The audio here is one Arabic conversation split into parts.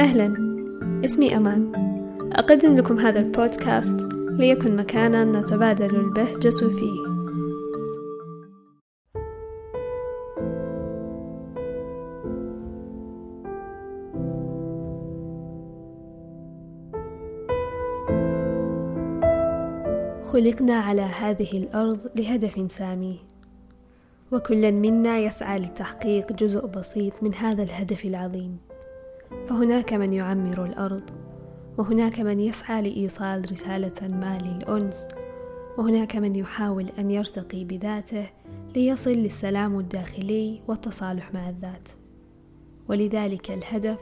أهلا. اسمي أمان. أقدم لكم هذا البودكاست ليكن مكانا نتبادل البهجة فيه. خلقنا على هذه الأرض لهدف سامي. وكل منا يسعى لتحقيق جزء بسيط من هذا الهدف العظيم. فهناك من يعمر الأرض وهناك من يسعى لإيصال رسالة ما للأنس وهناك من يحاول أن يرتقي بذاته ليصل للسلام الداخلي والتصالح مع الذات. ولذلك الهدف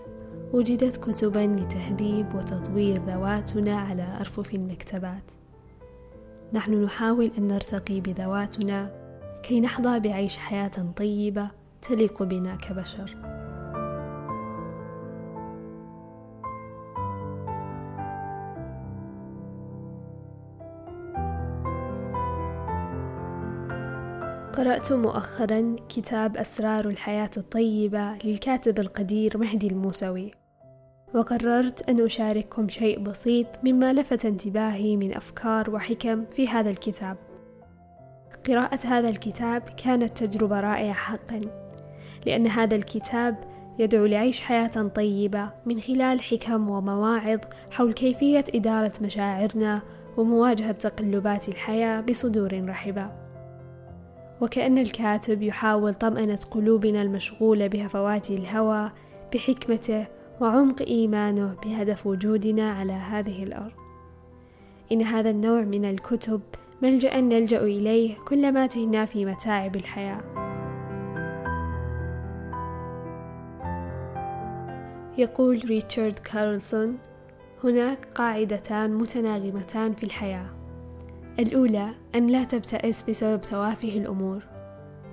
وجدت كتبا لتهذيب وتطوير ذواتنا على أرفف المكتبات. نحن نحاول أن نرتقي بذواتنا كي نحظى بعيش حياة طيبة تليق بنا كبشر. قرأت مؤخرا كتاب أسرار الحياة الطيبة للكاتب القدير مهدي الموسوي وقررت أن أشارككم شيء بسيط مما لفت انتباهي من أفكار وحكم في هذا الكتاب. قراءة هذا الكتاب كانت تجربة رائعة حقا لأن هذا الكتاب يدعو لعيش حياة طيبة من خلال حكم ومواعظ حول كيفية إدارة مشاعرنا ومواجهة تقلبات الحياة بصدور رحبة. وكأن الكاتب يحاول طمأنة قلوبنا المشغولة بهفوات الهوى بحكمته وعمق إيمانه بهدف وجودنا على هذه الأرض. إن هذا النوع من الكتب ملجأ نلجأ إليه كلما تهنا في متاعب الحياة. يقول ريتشارد كارلسون هناك قاعدتان متناغمتان في الحياة. الأولى أن لا تبتئس بسبب توافه الأمور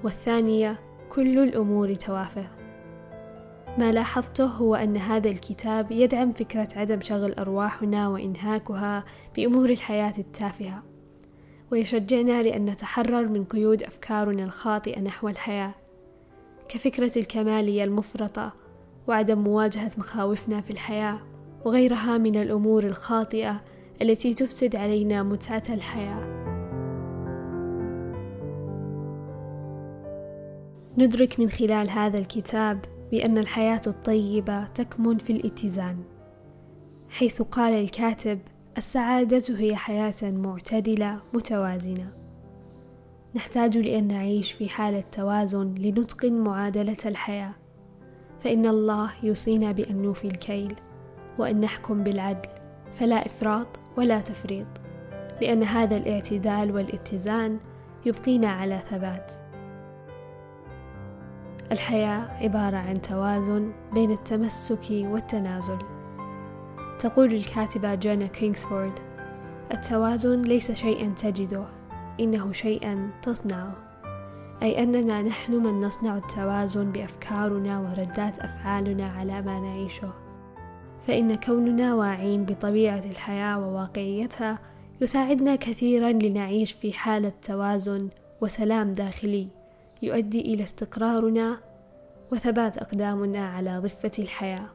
والثانية كل الأمور توافه. ما لاحظته هو أن هذا الكتاب يدعم فكرة عدم شغل أرواحنا وإنهاكها بأمور الحياة التافهة ويشجعنا لأن نتحرر من قيود أفكارنا الخاطئة نحو الحياة. كفكرة الكمالية المفرطة وعدم مواجهة مخاوفنا في الحياة وغيرها من الأمور الخاطئة التي تفسد علينا متعة الحياة. ندرك من خلال هذا الكتاب بأن الحياة الطيبة تكمن في الاتزان حيث قال الكاتب السعادة هي حياة معتدلة متوازنة. نحتاج لأن نعيش في حالة توازن لنتقن معادلة الحياة. فإن الله يوصينا بأن نوفي الكيل وأن نحكم بالعدل فلا إفراط ولا تفريط لأن هذا الاعتدال والاتزان يبقينا على ثبات. الحياة عبارة عن توازن بين التمسك والتنازل. تقول الكاتبة جانا كينغسفورد التوازن ليس شيئا تجده إنه شيئا تصنعه. أي أننا نحن من نصنع التوازن بأفكارنا وردات أفعالنا على ما نعيشه. فإن كوننا واعين بطبيعة الحياة وواقعيتها يساعدنا كثيرا لنعيش في حالة توازن وسلام داخلي يؤدي إلى استقرارنا وثبات أقدامنا على ضفة الحياة.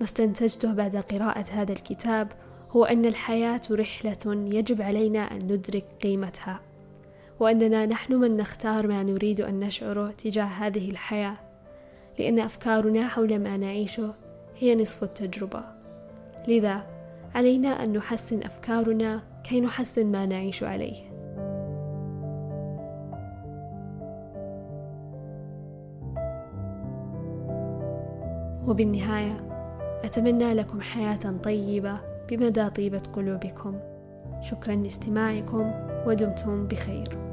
ما استنتجته بعد قراءة هذا الكتاب هو أن الحياة رحلة يجب علينا أن ندرك قيمتها وأننا نحن من نختار ما نريد أن نشعره تجاه هذه الحياة لأن أفكارنا حول ما نعيشه هي نصف التجربة. لذا علينا أن نحسن أفكارنا كي نحسن ما نعيش عليه. وبالنهاية أتمنى لكم حياة طيبة بمدى طيبة قلوبكم. شكرا لاستماعكم ودمتم بخير.